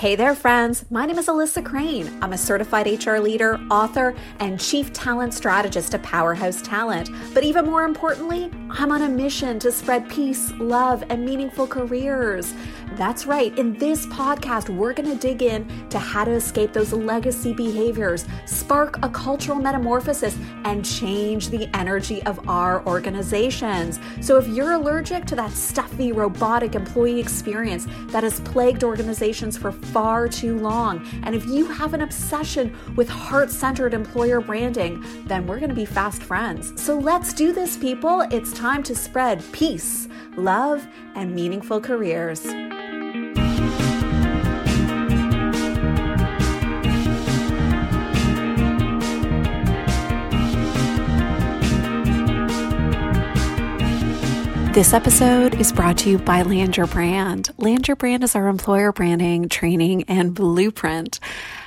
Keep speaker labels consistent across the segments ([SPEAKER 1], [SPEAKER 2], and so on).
[SPEAKER 1] Hey there, friends. My name is Alyssa Crane. I'm a certified HR leader, author, and chief talent strategist at Powerhouse Talent. But even more importantly, I'm on a mission to spread peace, love, and meaningful careers. That's right. In this podcast, we're going to dig in to how to escape those legacy behaviors, spark a cultural metamorphosis, and change the energy of our organizations. So, if you're allergic to that stuffy, robotic employee experience that has plagued organizations for far too long, and if you have an obsession with heart centered employer branding, then we're going to be fast friends. So, let's do this, people. It's time to spread peace, love, and meaningful careers. This episode is brought to you by Land Your Brand. Land Your Brand is our employer branding, training, and blueprint.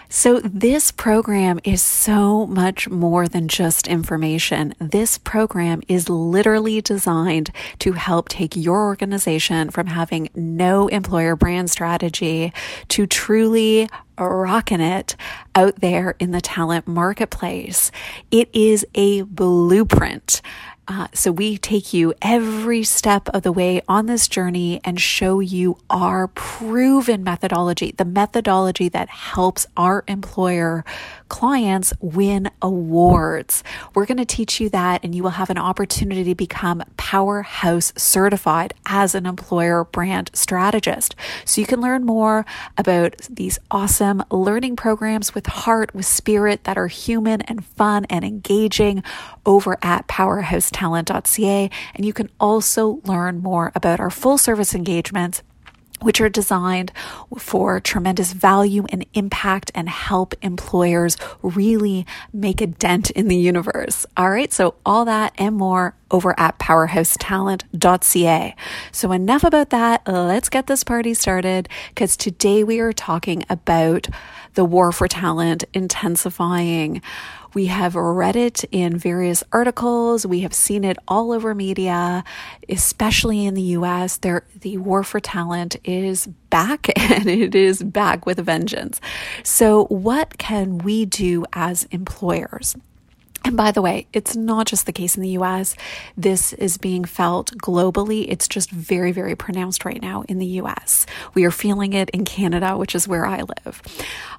[SPEAKER 1] So, this program is so much more than just information. This program is literally designed to help take your organization from having no employer brand strategy to truly rocking it out there in the talent marketplace. It is a blueprint uh, so we take you every step of the way on this journey and show you our proven methodology, the methodology that helps our employer clients win awards. We're going to teach you that, and you will have an opportunity to become Powerhouse certified as an employer brand strategist. So you can learn more about these awesome learning programs with heart, with spirit that are human and fun and engaging over at powerhousetalent.ca. And you can also learn more about our full service engagements which are designed for tremendous value and impact and help employers really make a dent in the universe. All right, so all that and more over at powerhousetalent.ca. So, enough about that. Let's get this party started because today we are talking about the war for talent intensifying. We have read it in various articles. We have seen it all over media, especially in the US. There, the war for talent is back and it is back with a vengeance. So, what can we do as employers? And by the way, it's not just the case in the US. This is being felt globally. It's just very, very pronounced right now in the US. We are feeling it in Canada, which is where I live.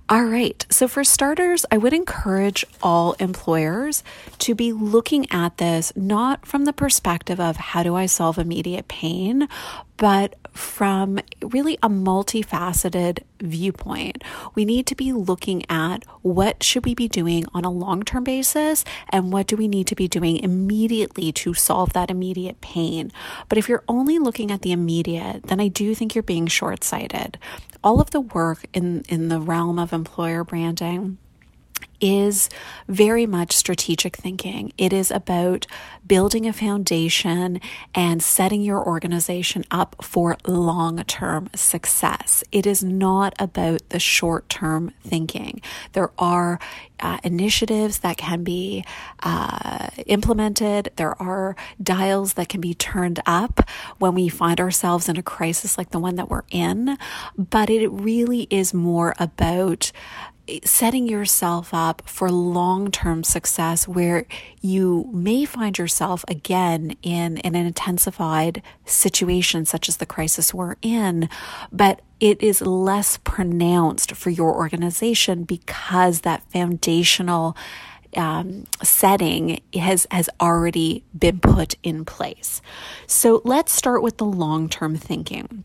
[SPEAKER 1] All right. So, for starters, I would encourage all employers to be looking at this not from the perspective of how do I solve immediate pain, but from really a multifaceted viewpoint. We need to be looking at what should we be doing on a long-term basis and what do we need to be doing immediately to solve that immediate pain. But if you're only looking at the immediate, then I do think you're being short-sighted. All of the work in in the realm of employer branding is very much strategic thinking. It is about building a foundation and setting your organization up for long term success. It is not about the short term thinking. There are uh, initiatives that can be uh, implemented, there are dials that can be turned up when we find ourselves in a crisis like the one that we're in, but it really is more about setting yourself up for long term success where you may find yourself again in, an intensified situation, such as the crisis we're in, but it is less pronounced for your organization because that foundational um, setting has has already been put in place. So let's start with the long term thinking.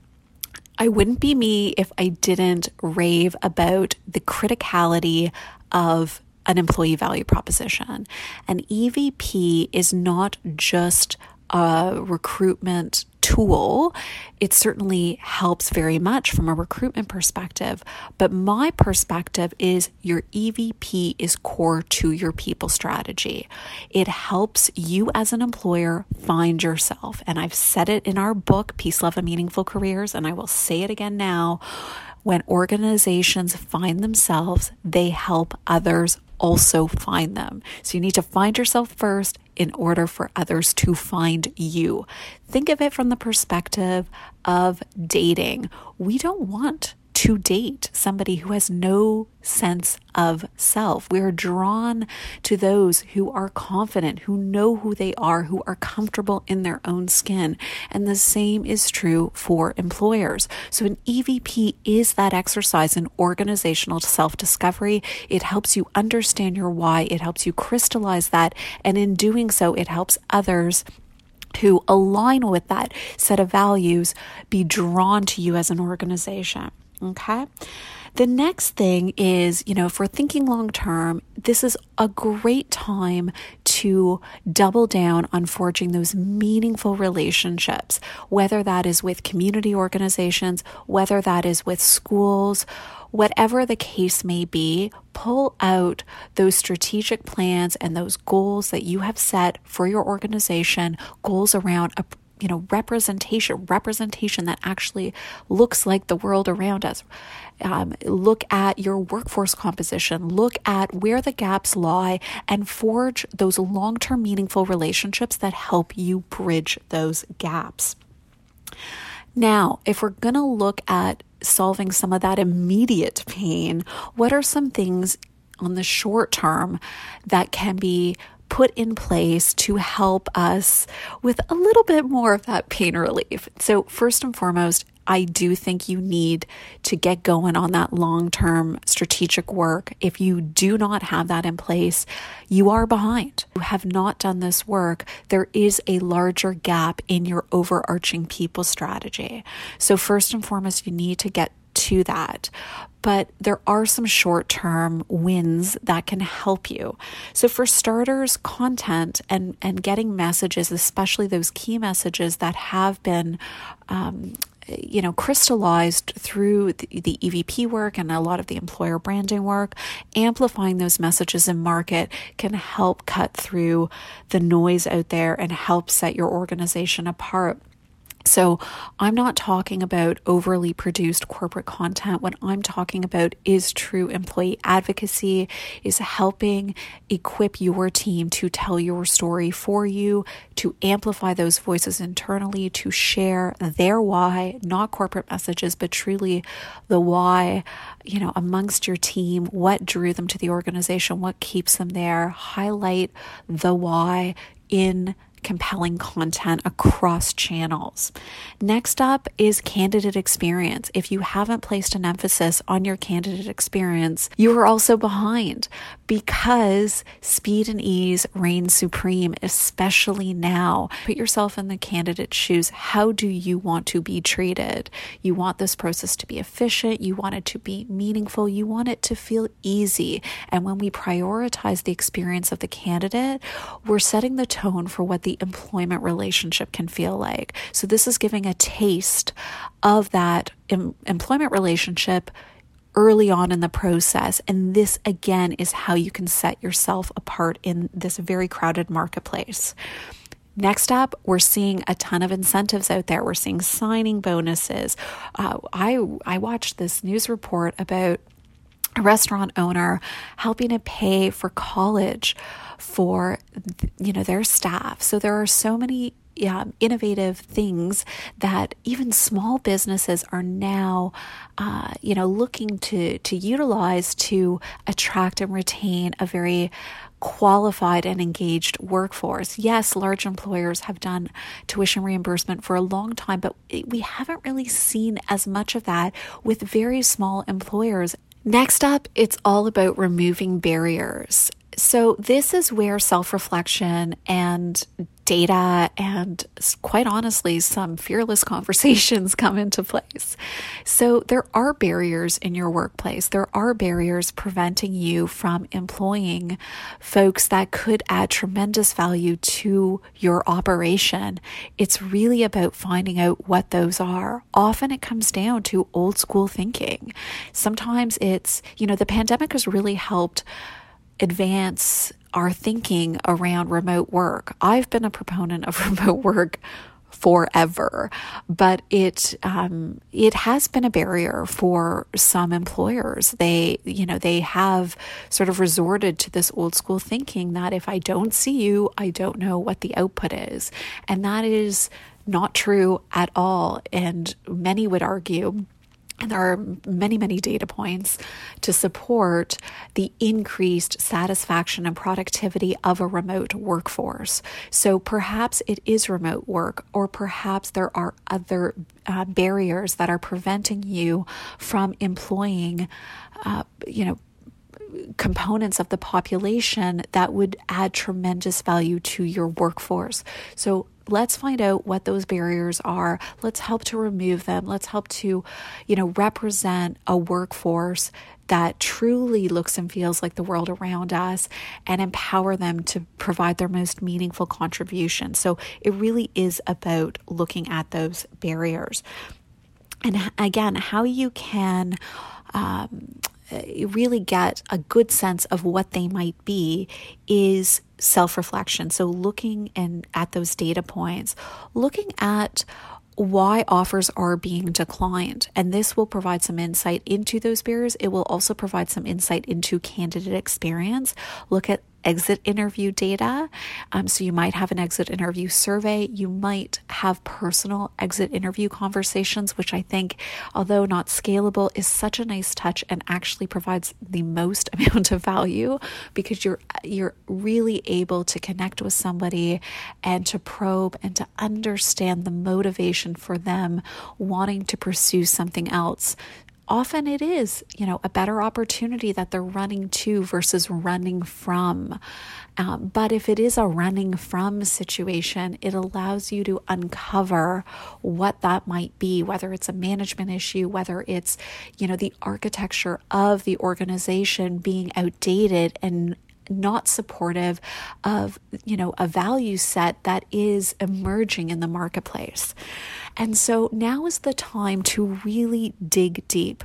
[SPEAKER 1] I wouldn't be me if I didn't rave about the criticality of an employee value proposition. An EVP is not just a recruitment tool, it certainly helps very much from a recruitment perspective. But my perspective is your EVP is core to your people strategy. It helps you as an employer find yourself. And I've said it in our book, Peace, Love, and Meaningful Careers, and I will say it again now. When organizations find themselves, they help others also find them. So you need to find yourself first in order for others to find you. Think of it from the perspective of dating. We don't want to date somebody who has no sense of self. We are drawn to those who are confident, who know who they are, who are comfortable in their own skin. And the same is true for employers. So, an EVP is that exercise in organizational self discovery. It helps you understand your why, it helps you crystallize that. And in doing so, it helps others who align with that set of values be drawn to you as an organization. Okay. The next thing is, you know, if we're thinking long term, this is a great time to double down on forging those meaningful relationships, whether that is with community organizations, whether that is with schools, whatever the case may be, pull out those strategic plans and those goals that you have set for your organization, goals around a you know representation representation that actually looks like the world around us. Um, look at your workforce composition. Look at where the gaps lie and forge those long-term meaningful relationships that help you bridge those gaps. Now if we're going to look at solving some of that immediate pain, what are some things on the short term that can be put in place to help us with a little bit more of that pain relief? So, first and foremost, I do think you need to get going on that long term strategic work. If you do not have that in place, you are behind. You have not done this work. There is a larger gap in your overarching people strategy. So, first and foremost, you need to get to that. But there are some short term wins that can help you. So, for starters, content and, and getting messages, especially those key messages that have been um, you know, crystallized through the, the, EVP work and a lot of the employer branding work, amplifying those messages in market can help cut through the noise out there and help set your organization apart. So, I'm not talking about overly produced corporate content. What I'm talking about is true employee advocacy, is helping equip your team to tell your story for you, to amplify those voices internally, to share their why, not corporate messages, but truly the why, you know, amongst your team, what drew them to the organization, what keeps them there, highlight the why in compelling content across channels. Next up is candidate experience. If you haven't placed an emphasis on your candidate experience, you are also behind because speed and ease reign supreme, especially now. Put yourself in the candidate's shoes. How do you want to be treated? You want this process to be efficient, you want it to be meaningful, you want it to feel easy. And when we prioritize the experience of the candidate, we're setting the tone for what the the employment relationship can feel like. So, this is giving a taste of that em- employment relationship early on in the process. And this, again, is how you can set yourself apart in this very crowded marketplace. Next up, we're seeing a ton of incentives out there. We're seeing signing bonuses. Uh, I I watched this news report about a restaurant owner helping to pay for college for you know their staff. So there are so many um, innovative things that even small businesses are now, uh, you know, looking to to utilize to attract and retain a very qualified and engaged workforce. Yes, large employers have done tuition reimbursement for a long time, but we haven't really seen as much of that with very small employers. Next up, it's all about removing barriers. So, this is where self reflection and data and, quite honestly, some fearless conversations come into place. So, there are barriers in your workplace. There are barriers preventing you from employing folks that could add tremendous value to your operation. It's really about finding out what those are. Often it comes down to old school thinking. Sometimes it's, you know, the pandemic has really helped advance our thinking around remote work. I've been a proponent of remote work forever, but it um, it has been a barrier for some employers. They you know they have sort of resorted to this old school thinking that if I don't see you, I don't know what the output is, and that is not true at all. And many would argue And there are many, many data points to support the increased satisfaction and productivity of a remote workforce. So perhaps it is remote work, or perhaps there are other uh, barriers that are preventing you from employing, uh, you know, components of the population that would add tremendous value to your workforce. So let's find out what those barriers are. Let's help to remove them. Let's help to, you know, represent a workforce that truly looks and feels like the world around us and empower them to provide their most meaningful contribution. So it really is about looking at those barriers. And again, how you can um, Uh, really get a good sense of what they might be is self reflection. So, looking and at those data points, looking at why offers are being declined. And this will provide some insight into those barriers. It will also provide some insight into candidate experience. Look at exit interview data. Um, so you might have an exit interview survey. You might have personal exit interview conversations, which I think, although not scalable, is such a nice touch and actually provides the most amount of value because you're you're really able to connect with somebody and to probe and to understand the motivation for them wanting to pursue something else often it is, you know, a better opportunity that they're running to versus running from. Um, but if it is a running from situation, it allows you to uncover what that might be, whether it's a management issue, whether it's, you know, the architecture of the organization being outdated and not supportive of you know a value set that is emerging in the marketplace. And so now is the time to really dig deep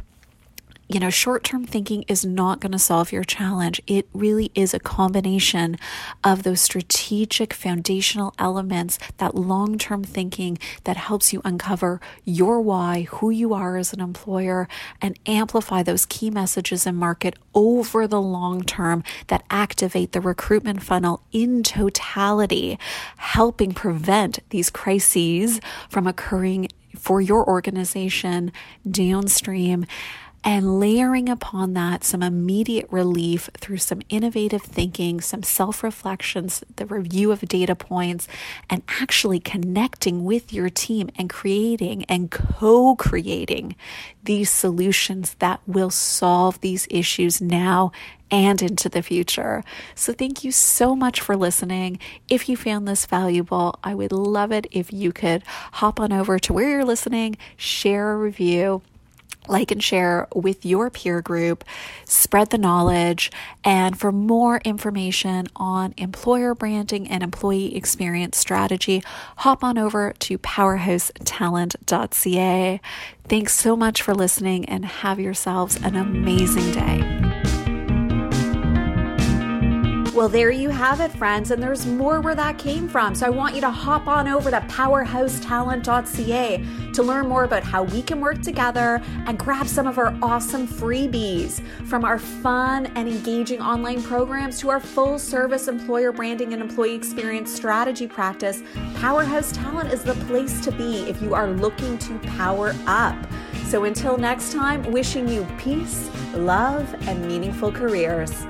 [SPEAKER 1] you know, short term thinking is not going to solve your challenge. It really is a combination of those strategic foundational elements, that long term thinking that helps you uncover your why, who you are as an employer, and amplify those key messages in market over the long term that activate the recruitment funnel in totality, helping prevent these crises from occurring for your organization downstream and layering upon that some immediate relief through some innovative thinking, some self reflections, the review of data points, and actually connecting with your team and creating and co creating these solutions that will solve these issues now and into the future. So, thank you so much for listening. If you found this valuable, I would love it if you could hop on over to where you're listening, share a review like and share with your peer group, spread the knowledge. And for more information on employer branding and employee experience strategy, hop on over to powerhousetalent.ca. Thanks so much for listening and have yourselves an amazing day. Well, there you have it, friends, and there's more where that came from. So I want you to hop on over to powerhousetalent.ca to learn more about how we can work together and grab some of our awesome freebies from our fun and engaging online programs to our full service employer branding and employee experience strategy practice. Powerhouse Talent is the place to be if you are looking to power up. So until next time, wishing you peace, love, and meaningful careers.